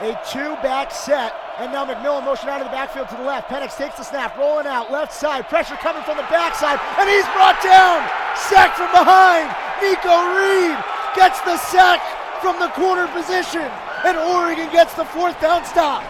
A two-back set, and now McMillan motion out of the backfield to the left. Penix takes the snap, rolling out, left side, pressure coming from the backside, and he's brought down. Sack from behind. Nikko Reid gets the sack from the corner position, and Oregon gets the fourth down stop.